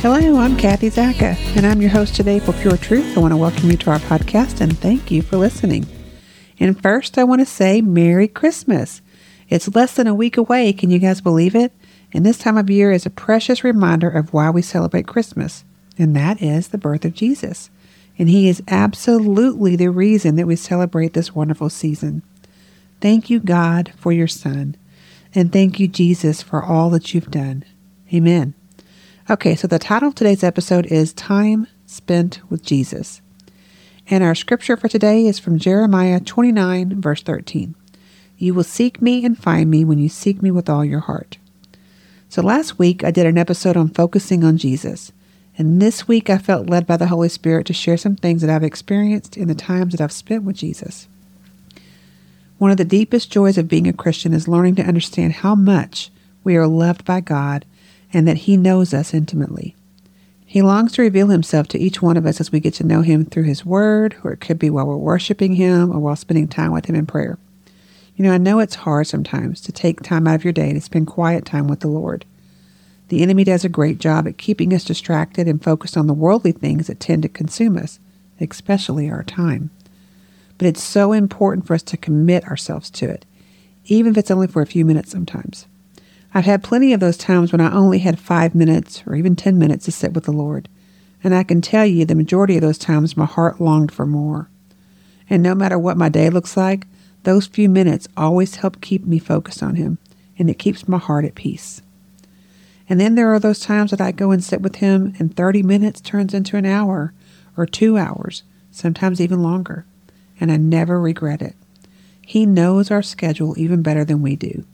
Hello, I'm Kathy Zacca, and I'm your host today for Pure Truth. I want to welcome you to our podcast and thank you for listening. And first, I want to say Merry Christmas. It's less than a week away. Can you guys believe it? And this time of year is a precious reminder of why we celebrate Christmas, and that is the birth of Jesus. And He is absolutely the reason that we celebrate this wonderful season. Thank you, God, for your Son, and thank you, Jesus, for all that you've done. Amen. Okay, so the title of today's episode is Time Spent with Jesus. And our scripture for today is from Jeremiah 29, verse 13. You will seek me and find me when you seek me with all your heart. So last week I did an episode on focusing on Jesus. And this week I felt led by the Holy Spirit to share some things that I've experienced in the times that I've spent with Jesus. One of the deepest joys of being a Christian is learning to understand how much we are loved by God and that He knows us intimately. He longs to reveal Himself to each one of us as we get to know Him through His Word, or it could be while we're worshiping Him or while spending time with Him in prayer. You know, I know it's hard sometimes to take time out of your day to spend quiet time with the Lord. The enemy does a great job at keeping us distracted and focused on the worldly things that tend to consume us, especially our time. But it's so important for us to commit ourselves to it, even if it's only for a few minutes sometimes. I've had plenty of those times when I only had five minutes or even 10 minutes to sit with the Lord. And I can tell you the majority of those times my heart longed for more. And no matter what my day looks like, those few minutes always help keep me focused on Him, and it keeps my heart at peace. And then there are those times that I go and sit with Him, and 30 minutes turns into an hour or two hours, sometimes even longer. And I never regret it. He knows our schedule even better than we do.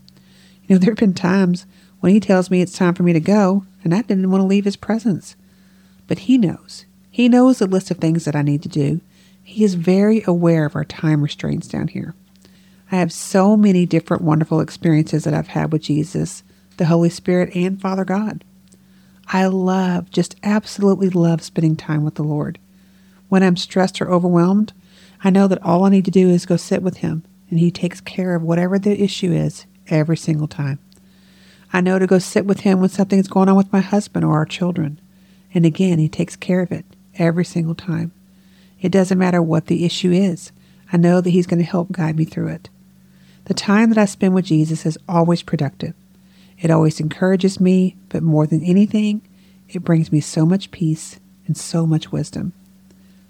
You know, there have been times when he tells me it's time for me to go, and I didn't want to leave his presence. But he knows. He knows the list of things that I need to do. He is very aware of our time restraints down here. I have so many different wonderful experiences that I've had with Jesus, the Holy Spirit, and Father God. I love, just absolutely love spending time with the Lord. When I'm stressed or overwhelmed, I know that all I need to do is go sit with Him, and He takes care of whatever the issue is every single time. I know to go sit with him when something's going on with my husband or our children. And again, he takes care of it every single time. It doesn't matter what the issue is. I know that he's going to help guide me through it. The time that I spend with Jesus is always productive. It always encourages me, but more than anything, it brings me so much peace and so much wisdom.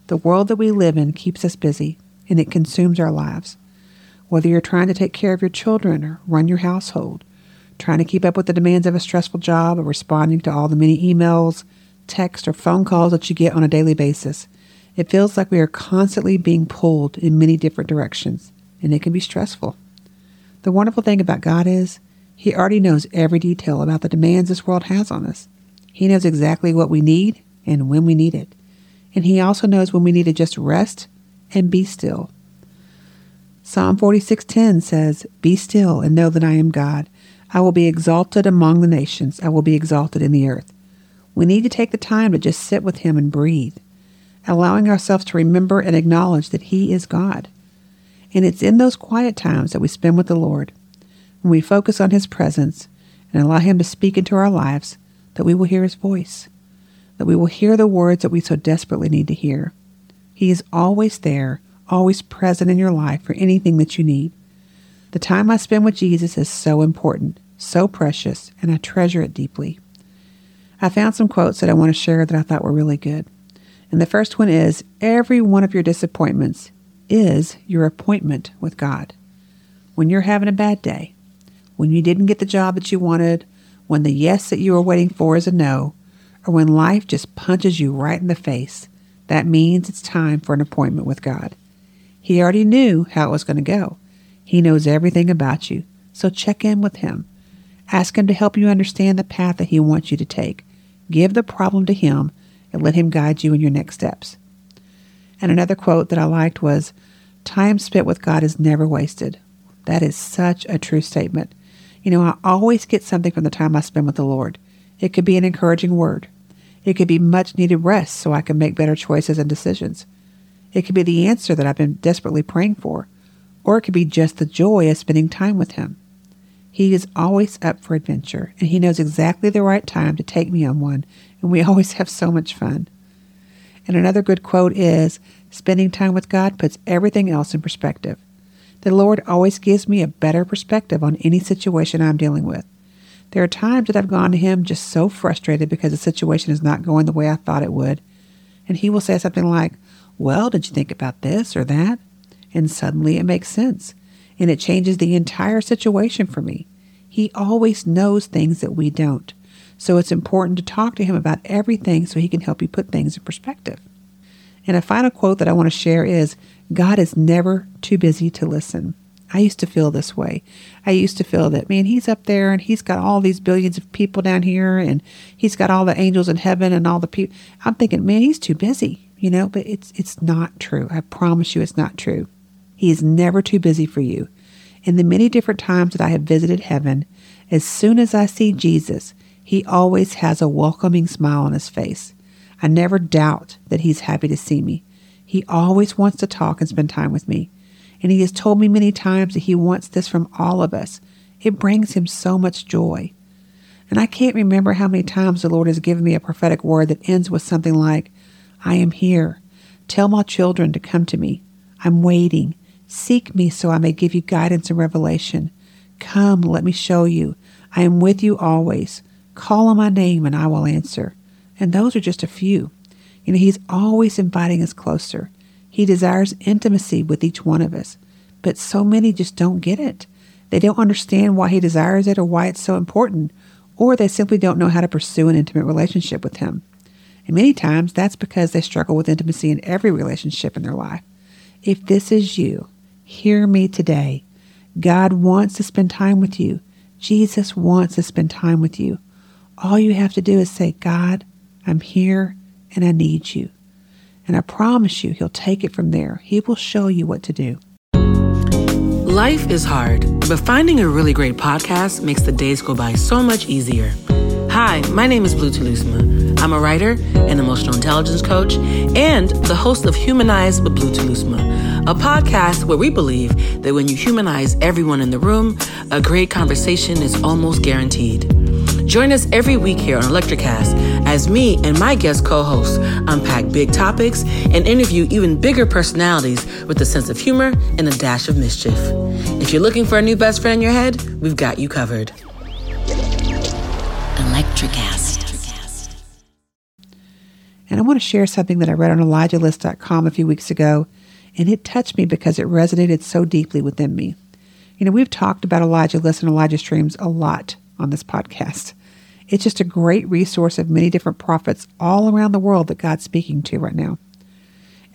The world that we live in keeps us busy, and it consumes our lives. Whether you're trying to take care of your children or run your household, trying to keep up with the demands of a stressful job or responding to all the many emails, texts, or phone calls that you get on a daily basis, it feels like we are constantly being pulled in many different directions, and it can be stressful. The wonderful thing about God is, He already knows every detail about the demands this world has on us. He knows exactly what we need and when we need it. And He also knows when we need to just rest and be still Psalm 46:10 says, "Be still and know that I am God. I will be exalted among the nations. I will be exalted in the earth." We need to take the time to just sit with him and breathe, allowing ourselves to remember and acknowledge that he is God. And it's in those quiet times that we spend with the Lord, when we focus on his presence and allow him to speak into our lives, that we will hear his voice, that we will hear the words that we so desperately need to hear. He is always there always present in your life for anything that you need. The time I spend with Jesus is so important, so precious, and I treasure it deeply. I found some quotes that I want to share that I thought were really good. And the first one is Every one of your disappointments is your appointment with God. When you're having a bad day, when you didn't get the job that you wanted, when the yes that you were waiting for is a no, or when life just punches you right in the face, that means it's time for an appointment with God. He already knew how it was going to go. He knows everything about you, so check in with him. Ask him to help you understand the path that he wants you to take. Give the problem to him and let him guide you in your next steps. And another quote that I liked was Time spent with God is never wasted. That is such a true statement. You know, I always get something from the time I spend with the Lord. It could be an encouraging word. It could be much needed rest so I can make better choices and decisions. It could be the answer that I've been desperately praying for, or it could be just the joy of spending time with Him. He is always up for adventure, and He knows exactly the right time to take me on one, and we always have so much fun. And another good quote is Spending time with God puts everything else in perspective. The Lord always gives me a better perspective on any situation I'm dealing with. There are times that I've gone to Him just so frustrated because the situation is not going the way I thought it would, and He will say something like, Well, did you think about this or that? And suddenly it makes sense, and it changes the entire situation for me. He always knows things that we don't. So it's important to talk to him about everything so he can help you put things in perspective. And a final quote that I want to share is God is never too busy to listen. I used to feel this way. I used to feel that, man, he's up there and he's got all these billions of people down here and he's got all the angels in heaven and all the people. I'm thinking, man, he's too busy, you know, but it's, it's not true. I promise you it's not true. He is never too busy for you. In the many different times that I have visited heaven, as soon as I see Jesus, he always has a welcoming smile on his face. I never doubt that he's happy to see me. He always wants to talk and spend time with me. And he has told me many times that he wants this from all of us. It brings him so much joy. And I can't remember how many times the Lord has given me a prophetic word that ends with something like, I am here. Tell my children to come to me. I'm waiting. Seek me so I may give you guidance and revelation. Come, let me show you. I am with you always. Call on my name and I will answer. And those are just a few. You know, He's always inviting us closer. He desires intimacy with each one of us. But so many just don't get it. They don't understand why He desires it or why it's so important, or they simply don't know how to pursue an intimate relationship with Him. And many times that's because they struggle with intimacy in every relationship in their life. If this is you, hear me today. God wants to spend time with you. Jesus wants to spend time with you. All you have to do is say, God, I'm here and I need you. And I promise you, He'll take it from there. He will show you what to do. Life is hard, but finding a really great podcast makes the days go by so much easier. Hi, my name is Blue Telusma. I'm a writer, an emotional intelligence coach, and the host of Humanize with Blue Telusma, a podcast where we believe that when you humanize everyone in the room, a great conversation is almost guaranteed. Join us every week here on Electricast as me and my guest co hosts unpack big topics and interview even bigger personalities with a sense of humor and a dash of mischief. If you're looking for a new best friend in your head, we've got you covered. Electricast. And I want to share something that I read on ElijahList.com a few weeks ago, and it touched me because it resonated so deeply within me. You know, we've talked about Elijah List and Elijah Streams a lot on this podcast. It's just a great resource of many different prophets all around the world that God's speaking to right now.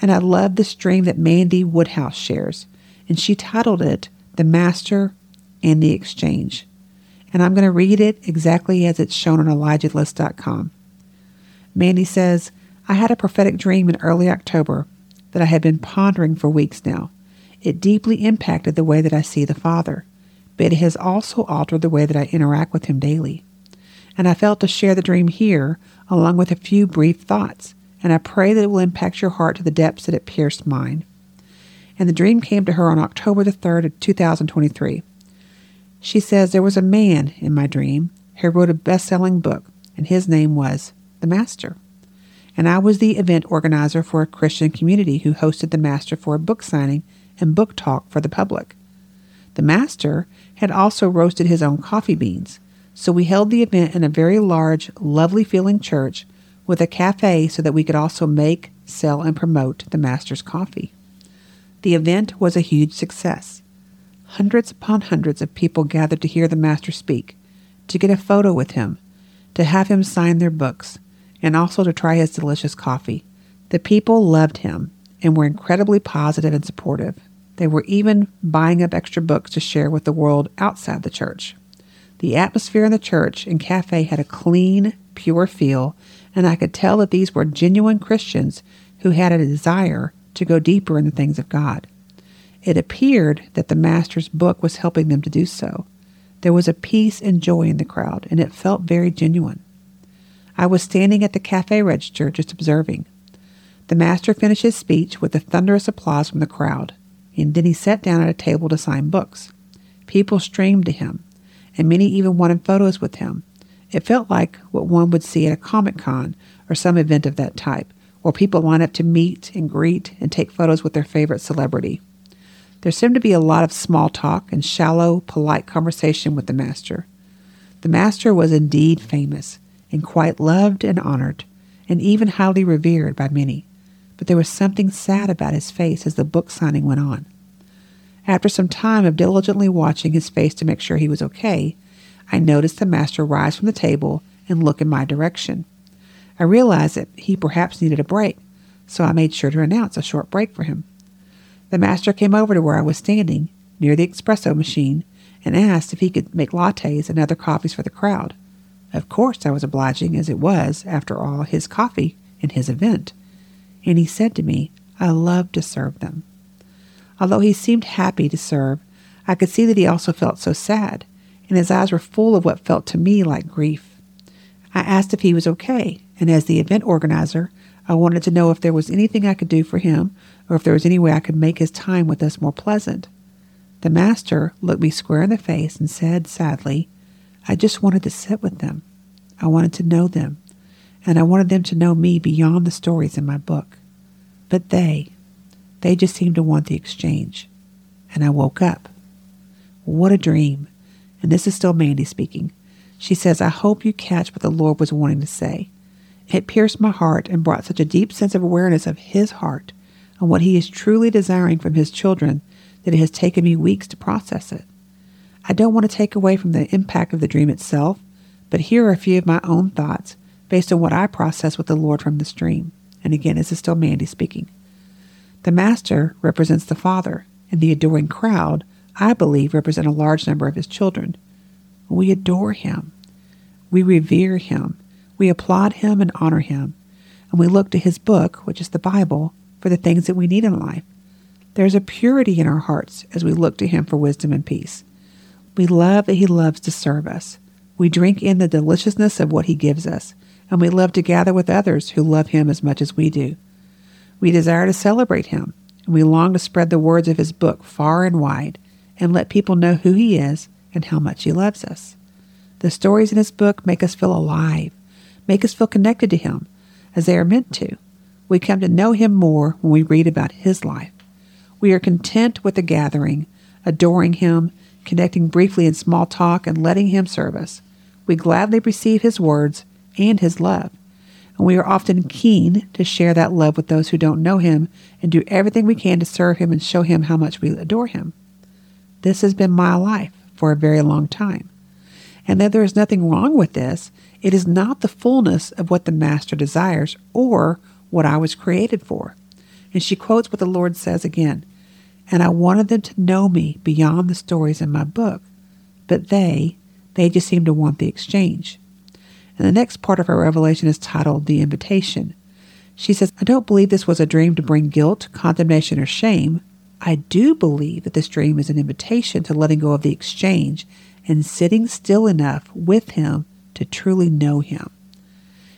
And I love the stream that Mandy Woodhouse shares, and she titled it The Master and the Exchange. And I'm going to read it exactly as it's shown on ElijahList.com. Mandy says, I had a prophetic dream in early October that I had been pondering for weeks now. It deeply impacted the way that I see the Father, but it has also altered the way that I interact with Him daily and I felt to share the dream here, along with a few brief thoughts, and I pray that it will impact your heart to the depths that it pierced mine. And the dream came to her on October the 3rd of 2023. She says there was a man in my dream who wrote a best-selling book, and his name was The Master. And I was the event organizer for a Christian community who hosted the Master for a book signing and book talk for the public. The Master had also roasted his own coffee beans, so we held the event in a very large, lovely feeling church with a cafe so that we could also make, sell, and promote the Master's coffee. The event was a huge success. Hundreds upon hundreds of people gathered to hear the Master speak, to get a photo with him, to have him sign their books, and also to try his delicious coffee. The people loved him and were incredibly positive and supportive. They were even buying up extra books to share with the world outside the church. The atmosphere in the church and cafe had a clean, pure feel, and I could tell that these were genuine Christians who had a desire to go deeper in the things of God. It appeared that the Master's book was helping them to do so. There was a peace and joy in the crowd, and it felt very genuine. I was standing at the cafe register just observing. The Master finished his speech with a thunderous applause from the crowd, and then he sat down at a table to sign books. People streamed to him, and many even wanted photos with him. It felt like what one would see at a Comic Con or some event of that type, where people line up to meet and greet and take photos with their favorite celebrity. There seemed to be a lot of small talk and shallow, polite conversation with the master. The master was indeed famous and quite loved and honored, and even highly revered by many. But there was something sad about his face as the book signing went on. After some time of diligently watching his face to make sure he was okay, I noticed the master rise from the table and look in my direction. I realized that he perhaps needed a break, so I made sure to announce a short break for him. The master came over to where I was standing, near the espresso machine, and asked if he could make lattes and other coffees for the crowd. Of course, I was obliging, as it was, after all, his coffee and his event. And he said to me, I love to serve them. Although he seemed happy to serve, I could see that he also felt so sad, and his eyes were full of what felt to me like grief. I asked if he was okay, and as the event organizer, I wanted to know if there was anything I could do for him or if there was any way I could make his time with us more pleasant. The master looked me square in the face and said sadly, I just wanted to sit with them. I wanted to know them, and I wanted them to know me beyond the stories in my book. But they, they just seemed to want the exchange. And I woke up. What a dream. And this is still Mandy speaking. She says, I hope you catch what the Lord was wanting to say. It pierced my heart and brought such a deep sense of awareness of His heart and what He is truly desiring from His children that it has taken me weeks to process it. I don't want to take away from the impact of the dream itself, but here are a few of my own thoughts based on what I processed with the Lord from this dream. And again, this is still Mandy speaking. The Master represents the Father, and the adoring crowd, I believe, represent a large number of his children. We adore him. We revere him. We applaud him and honor him. And we look to his book, which is the Bible, for the things that we need in life. There is a purity in our hearts as we look to him for wisdom and peace. We love that he loves to serve us. We drink in the deliciousness of what he gives us, and we love to gather with others who love him as much as we do. We desire to celebrate him, and we long to spread the words of his book far and wide and let people know who he is and how much he loves us. The stories in his book make us feel alive, make us feel connected to him, as they are meant to. We come to know him more when we read about his life. We are content with the gathering, adoring him, connecting briefly in small talk, and letting him serve us. We gladly receive his words and his love and we are often keen to share that love with those who don't know him and do everything we can to serve him and show him how much we adore him. This has been my life for a very long time. And though there is nothing wrong with this, it is not the fullness of what the Master desires or what I was created for. And she quotes what the Lord says again And I wanted them to know me beyond the stories in my book, but they, they just seem to want the exchange. And the next part of her revelation is titled The Invitation. She says, I don't believe this was a dream to bring guilt, condemnation, or shame. I do believe that this dream is an invitation to letting go of the exchange and sitting still enough with Him to truly know Him.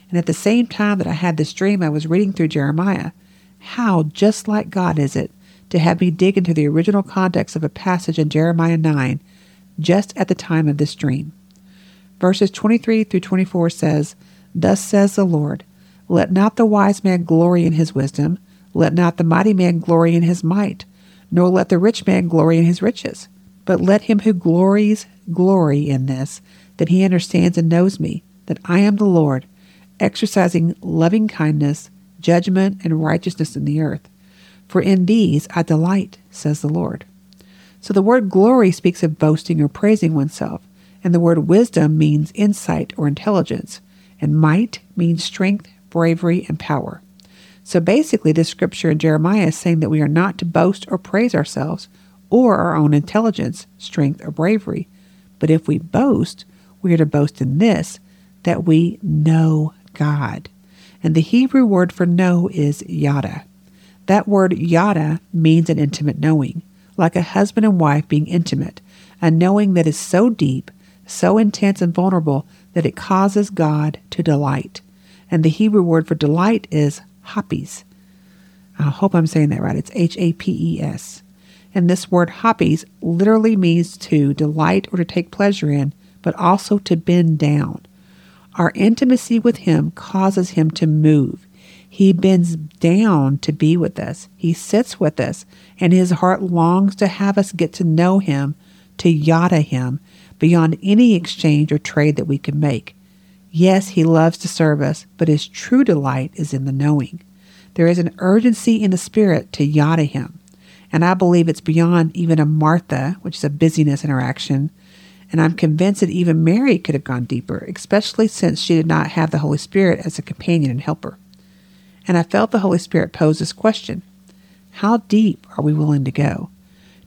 And at the same time that I had this dream, I was reading through Jeremiah. How just like God is it to have me dig into the original context of a passage in Jeremiah 9 just at the time of this dream. Verses 23 through 24 says, Thus says the Lord, Let not the wise man glory in his wisdom, let not the mighty man glory in his might, nor let the rich man glory in his riches. But let him who glories glory in this, that he understands and knows me, that I am the Lord, exercising loving kindness, judgment, and righteousness in the earth. For in these I delight, says the Lord. So the word glory speaks of boasting or praising oneself and the word wisdom means insight or intelligence, and might means strength, bravery, and power. So basically, this scripture in Jeremiah is saying that we are not to boast or praise ourselves or our own intelligence, strength, or bravery. But if we boast, we are to boast in this that we know God. And the Hebrew word for know is yada. That word yada means an intimate knowing, like a husband and wife being intimate, a knowing that is so deep, so intense and vulnerable that it causes God to delight. And the Hebrew word for delight is hapes. I hope I'm saying that right. It's H A P E S. And this word hapes literally means to delight or to take pleasure in, but also to bend down. Our intimacy with Him causes Him to move. He bends down to be with us. He sits with us, and His heart longs to have us get to know Him, to yada Him, beyond any exchange or trade that we can make. Yes, He loves to serve us, but His true delight is in the knowing. There is an urgency in the Spirit to yada Him. And I believe it's beyond even a Martha, which is a busyness interaction, and I'm convinced that even Mary could have gone deeper, especially since she did not have the Holy Spirit as a companion and helper. And I felt the Holy Spirit pose this question How deep are we willing to go?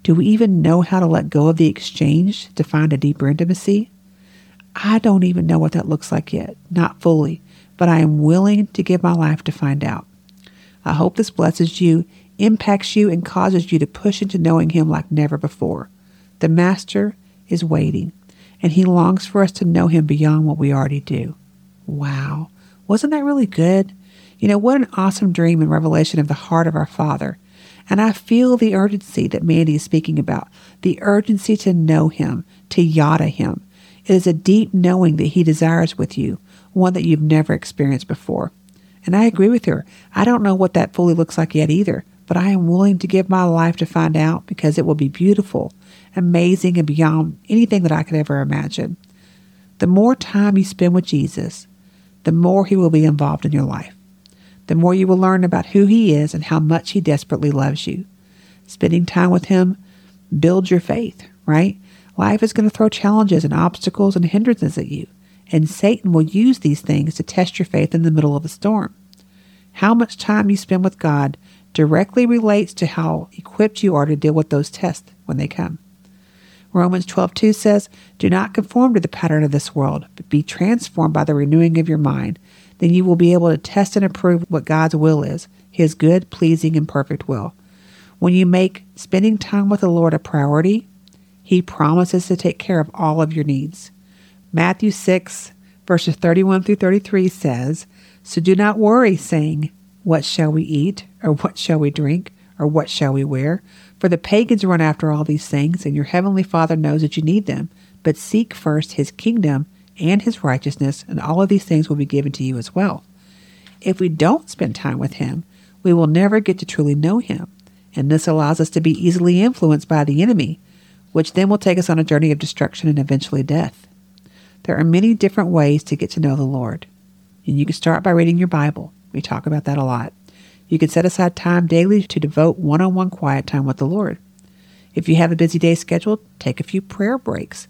Do we even know how to let go of the exchange to find a deeper intimacy? I don't even know what that looks like yet, not fully, but I am willing to give my life to find out. I hope this blesses you, impacts you, and causes you to push into knowing Him like never before. The Master is waiting, and He longs for us to know Him beyond what we already do. Wow. Wasn't that really good? You know, what an awesome dream and revelation of the heart of our Father. And I feel the urgency that Mandy is speaking about the urgency to know Him, to yada Him. It is a deep knowing that He desires with you, one that you've never experienced before. And I agree with her. I don't know what that fully looks like yet either, but I am willing to give my life to find out because it will be beautiful amazing, and beyond anything that I could ever imagine. The more time you spend with Jesus, the more He will be involved in your life. The more you will learn about who He is and how much He desperately loves you. Spending time with Him builds your faith, right? Life is going to throw challenges and obstacles and hindrances at you, and Satan will use these things to test your faith in the middle of a storm. How much time you spend with God directly relates to how equipped you are to deal with those tests when they come. Romans 12:2 says, "Do not conform to the pattern of this world, but be transformed by the renewing of your mind. Then you will be able to test and approve what God's will is, his good, pleasing, and perfect will." When you make spending time with the Lord a priority, he promises to take care of all of your needs. Matthew 6 verses 31 through 33 says, "So do not worry saying, what shall we eat or what shall we drink?" or what shall we wear? For the pagans run after all these things, and your heavenly Father knows that you need them. But seek first his kingdom and his righteousness, and all of these things will be given to you as well. If we don't spend time with him, we will never get to truly know him, and this allows us to be easily influenced by the enemy, which then will take us on a journey of destruction and eventually death. There are many different ways to get to know the Lord, and you can start by reading your Bible. We talk about that a lot. You can set aside time daily to devote one on one quiet time with the Lord. If you have a busy day scheduled, take a few prayer breaks.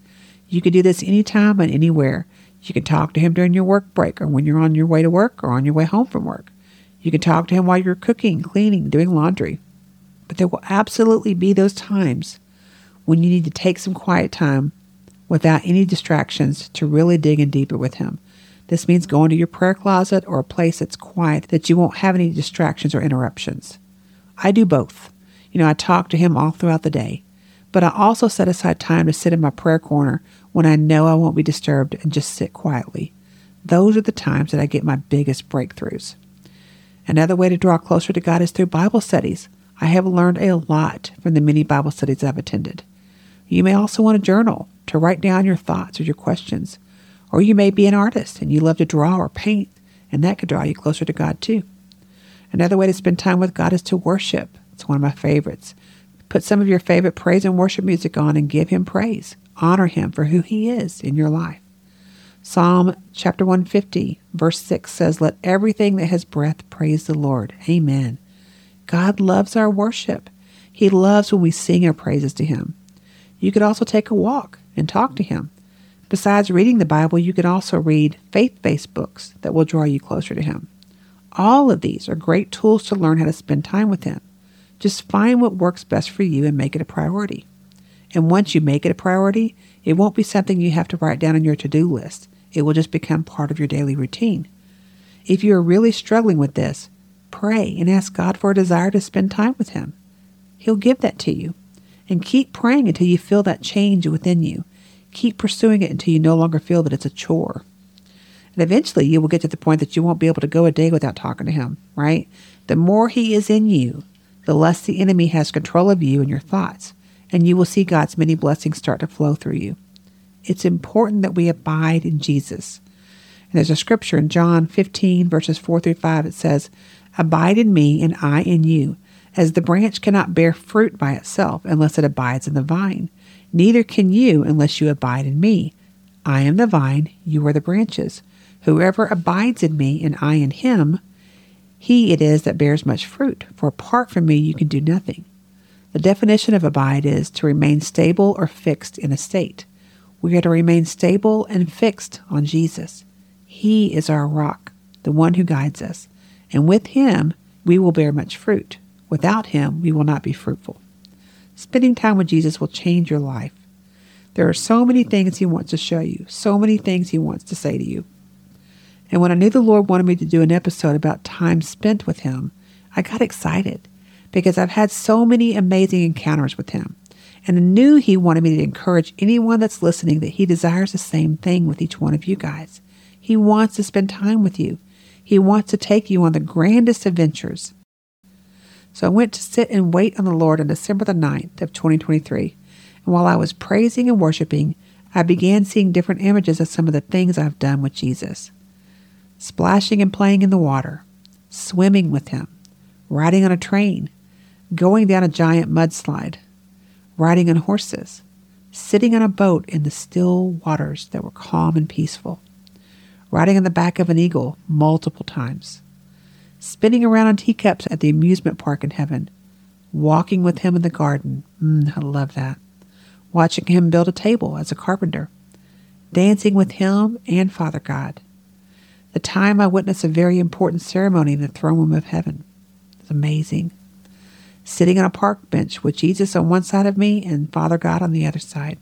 You can do this anytime and anywhere. You can talk to Him during your work break or when you're on your way to work or on your way home from work. You can talk to Him while you're cooking, cleaning, doing laundry. But there will absolutely be those times when you need to take some quiet time without any distractions to really dig in deeper with Him. This means going to your prayer closet or a place that's quiet that you won't have any distractions or interruptions. I do both. You know, I talk to him all throughout the day, but I also set aside time to sit in my prayer corner when I know I won't be disturbed and just sit quietly. Those are the times that I get my biggest breakthroughs. Another way to draw closer to God is through Bible studies. I have learned a lot from the many Bible studies I've attended. You may also want a journal to write down your thoughts or your questions. Or you may be an artist and you love to draw or paint, and that could draw you closer to God too. Another way to spend time with God is to worship. It's one of my favorites. Put some of your favorite praise and worship music on and give Him praise. Honor Him for who He is in your life. Psalm chapter 150, verse 6 says, Let everything that has breath praise the Lord. Amen. God loves our worship. He loves when we sing our praises to Him. You could also take a walk and talk to Him. Besides reading the Bible, you can also read faith based books that will draw you closer to Him. All of these are great tools to learn how to spend time with Him. Just find what works best for you and make it a priority. And once you make it a priority, it won't be something you have to write down on your to do list. It will just become part of your daily routine. If you are really struggling with this, pray and ask God for a desire to spend time with Him. He'll give that to you. And keep praying until you feel that change within you. Keep pursuing it until you no longer feel that it's a chore. And eventually you will get to the point that you won't be able to go a day without talking to him, right? The more he is in you, the less the enemy has control of you and your thoughts, and you will see God's many blessings start to flow through you. It's important that we abide in Jesus. And there's a scripture in John 15, verses 4 through 5. It says, Abide in me, and I in you, as the branch cannot bear fruit by itself unless it abides in the vine. Neither can you unless you abide in me. I am the vine, you are the branches. Whoever abides in me, and I in him, he it is that bears much fruit, for apart from me you can do nothing. The definition of abide is to remain stable or fixed in a state. We are to remain stable and fixed on Jesus. He is our rock, the one who guides us, and with him we will bear much fruit. Without him we will not be fruitful. Spending time with Jesus will change your life. There are so many things he wants to show you, so many things he wants to say to you. And when I knew the Lord wanted me to do an episode about time spent with him, I got excited because I've had so many amazing encounters with him. And I knew he wanted me to encourage anyone that's listening that he desires the same thing with each one of you guys. He wants to spend time with you. He wants to take you on the grandest adventures. So I went to sit and wait on the Lord on December the 9th of 2023. And while I was praising and worshiping, I began seeing different images of some of the things I've done with Jesus. Splashing and playing in the water, swimming with him, riding on a train, going down a giant mudslide, riding on horses, sitting on a boat in the still waters that were calm and peaceful, riding on the back of an eagle multiple times, spinning around on teacups at the amusement park in heaven, walking with him in the garden. Mm, I love that. Watching him build a table as a carpenter, dancing with him and Father God. The time I witnessed a very important ceremony in the throne room of heaven. It's amazing sitting on a park bench with Jesus on one side of me and Father God on the other side.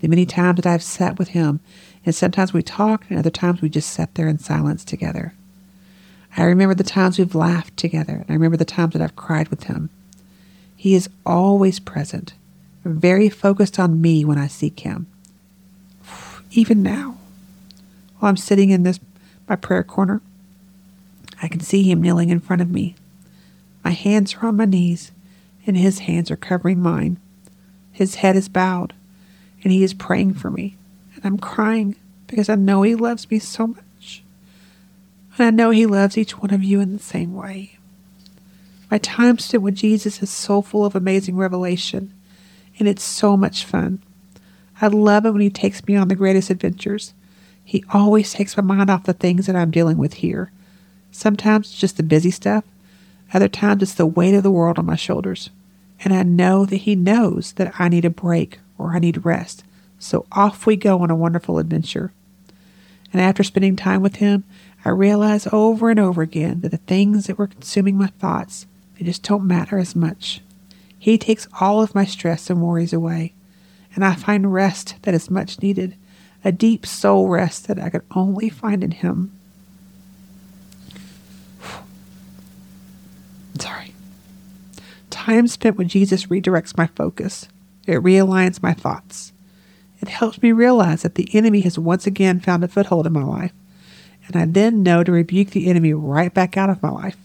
The many times that I've sat with him, and sometimes we talked, and other times we just sat there in silence together. I remember the times we've laughed together, and I remember the times that I've cried with him. He is always present, very focused on me when I seek him. Even now, while I'm sitting in this my prayer corner, I can see him kneeling in front of me, my hands are on my knees, and his hands are covering mine. His head is bowed, and he is praying for me. And I'm crying because I know he loves me so much. And I know he loves each one of you in the same way. My time spent with Jesus is so full of amazing revelation, and it's so much fun. I love it when he takes me on the greatest adventures. He always takes my mind off the things that I'm dealing with here. Sometimes it's just the busy stuff, other times it's the weight of the world on my shoulders. And I know that He knows that I need a break or I need rest. So off we go on a wonderful adventure. And after spending time with Him, I realize over and over again that the things that were consuming my thoughts, they just don't matter as much. He takes all of my stress and worries away, and I find rest that is much needed, a deep soul rest that I could only find in Him. Sorry. Time spent with Jesus redirects my focus. It realigns my thoughts. It helps me realize that the enemy has once again found a foothold in my life, and I then know to rebuke the enemy right back out of my life.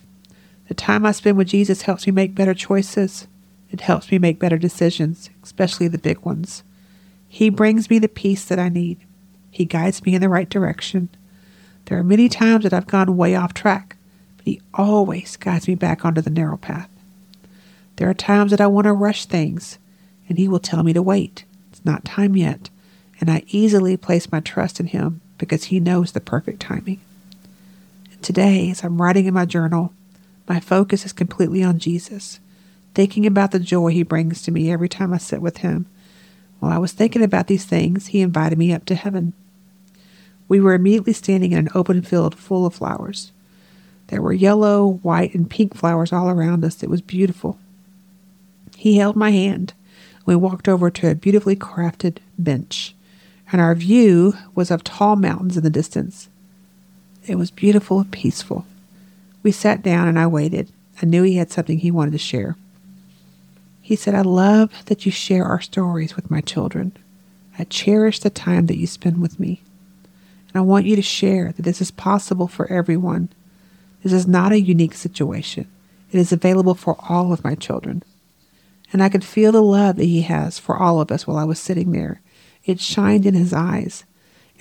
The time I spend with Jesus helps me make better choices. It helps me make better decisions, especially the big ones. He brings me the peace that I need. He guides me in the right direction. There are many times that I've gone way off track, but He always guides me back onto the narrow path. There are times that I want to rush things, and He will tell me to wait. It's not time yet, and I easily place my trust in Him because He knows the perfect timing. And today, as I'm writing in my journal, my focus is completely on Jesus, thinking about the joy He brings to me every time I sit with Him. While I was thinking about these things, He invited me up to heaven. We were immediately standing in an open field full of flowers. There were yellow, white, and pink flowers all around us. It was beautiful. He held my hand. We walked over to a beautifully crafted bench, and our view was of tall mountains in the distance. It was beautiful and peaceful. We sat down and I waited. I knew he had something he wanted to share. He said, I love that you share our stories with my children. I cherish the time that you spend with me. And I want you to share that this is possible for everyone. This is not a unique situation. It is available for all of my children. And I could feel the love that he has for all of us while I was sitting there. It shined in his eyes,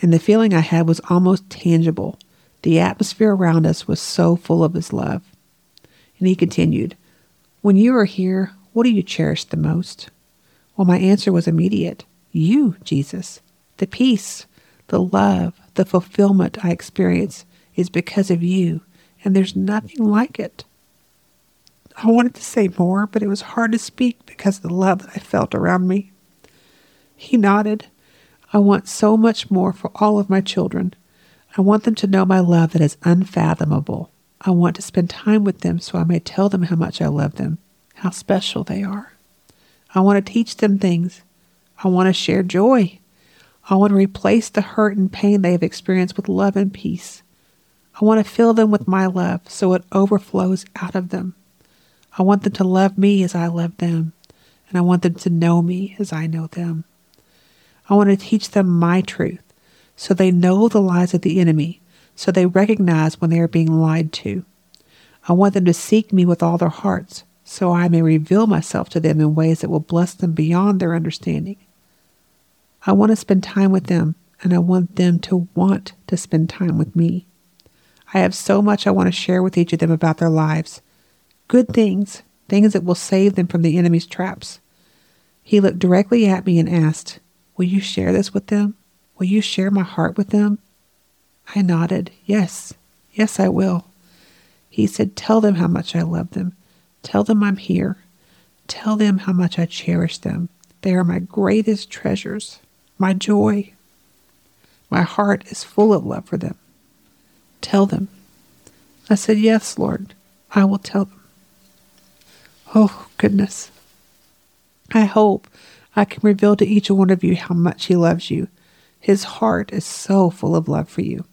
and the feeling I had was almost tangible. The atmosphere around us was so full of his love. And he continued, When you are here, what do you cherish the most? Well, my answer was immediate You, Jesus. The peace, the love, the fulfillment I experience is because of you, and there's nothing like it. I wanted to say more, but it was hard to speak because of the love that I felt around me. He nodded. I want so much more for all of my children. I want them to know my love that is unfathomable. I want to spend time with them so I may tell them how much I love them, how special they are. I want to teach them things. I want to share joy. I want to replace the hurt and pain they have experienced with love and peace. I want to fill them with my love so it overflows out of them. I want them to love me as I love them, and I want them to know me as I know them. I want to teach them my truth so they know the lies of the enemy, so they recognize when they are being lied to. I want them to seek me with all their hearts, so I may reveal myself to them in ways that will bless them beyond their understanding. I want to spend time with them, and I want them to want to spend time with me. I have so much I want to share with each of them about their lives good things, things that will save them from the enemy's traps. He looked directly at me and asked, Will you share this with them? Will you share my heart with them? I nodded, Yes, yes, I will. He said, Tell them how much I love them. Tell them I'm here. Tell them how much I cherish them. They are my greatest treasures, my joy. My heart is full of love for them. Tell them. I said, Yes, Lord, I will tell them. Oh, goodness. I hope I can reveal to each one of you how much He loves you. His heart is so full of love for you.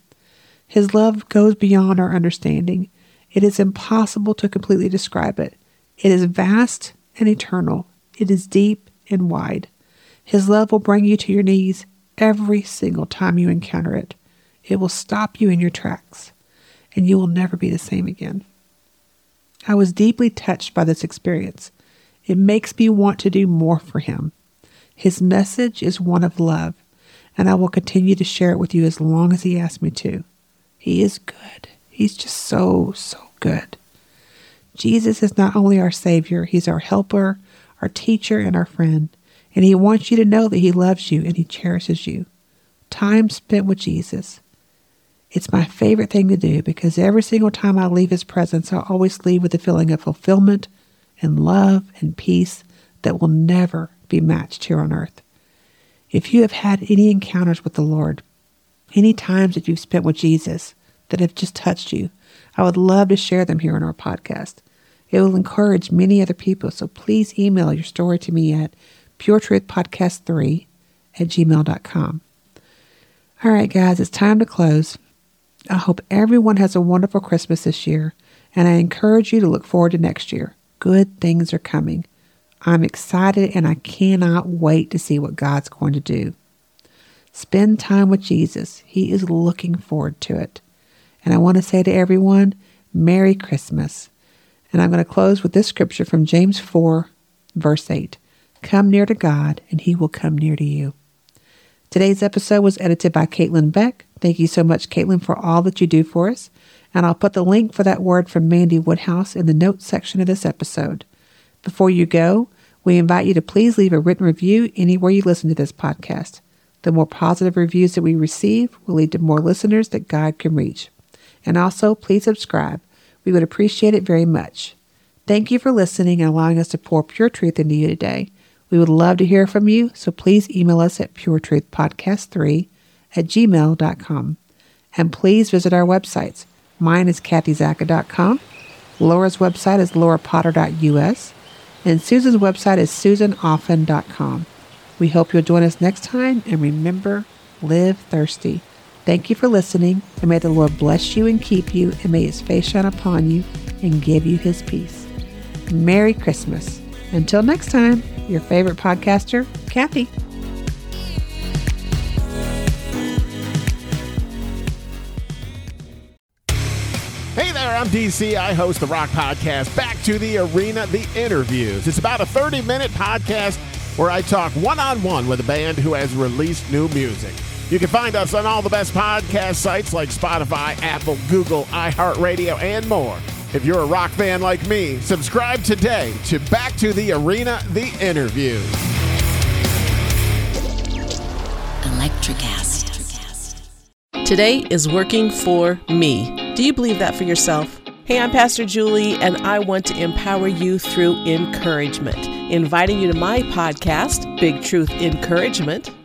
His love goes beyond our understanding. It is impossible to completely describe it. It is vast and eternal. It is deep and wide. His love will bring you to your knees every single time you encounter it. It will stop you in your tracks, and you will never be the same again. I was deeply touched by this experience. It makes me want to do more for him. His message is one of love, and I will continue to share it with you as long as he asks me to. He is good. He's just so, so good. Jesus is not only our Savior, He's our helper, our teacher, and our friend. And He wants you to know that He loves you and He cherishes you. Time spent with Jesus. It's my favorite thing to do because every single time I leave His presence, I always leave with a feeling of fulfillment and love and peace that will never be matched here on earth. If you have had any encounters with the Lord, any times that you've spent with Jesus that have just touched you, I would love to share them here on our podcast. It will encourage many other people, so please email your story to me at puretruthpodcast3 at gmail.com. All right, guys, it's time to close. I hope everyone has a wonderful Christmas this year, and I encourage you to look forward to next year. Good things are coming. I'm excited and I cannot wait to see what God's going to do. Spend time with Jesus. He is looking forward to it. And I want to say to everyone, Merry Christmas. And I'm going to close with this scripture from James 4, verse 8 Come near to God, and he will come near to you. Today's episode was edited by Caitlin Beck. Thank you so much, Caitlin, for all that you do for us. And I'll put the link for that word from Mandy Woodhouse in the notes section of this episode. Before you go, we invite you to please leave a written review anywhere you listen to this podcast. The more positive reviews that we receive will lead to more listeners that God can reach. And also, please subscribe. We would appreciate it very much. Thank you for listening and allowing us to pour pure truth into you today. We would love to hear from you, so please email us at puretruthpodcast3 at gmail.com. And please visit our websites. Mine is kathyzacca.com. Laura's website is laurapotter.us. And Susan's website is susanoffen.com. We hope you'll join us next time. And remember, live thirsty. Thank you for listening, and may the Lord bless you and keep you, and may his face shine upon you and give you his peace. Merry Christmas. Until next time, your favorite podcaster, Kathy. Hey there, I'm DC. I host the Rock Podcast, Back to the Arena, The Interviews. It's about a 30 minute podcast where I talk one on one with a band who has released new music. You can find us on all the best podcast sites like Spotify, Apple, Google, iHeartRadio, and more. If you're a rock fan like me, subscribe today to Back to the Arena, The Interviews. Electricast. Today is working for me. Do you believe that for yourself? Hey, I'm Pastor Julie, and I want to empower you through encouragement. Inviting you to my podcast, Big Truth Encouragement,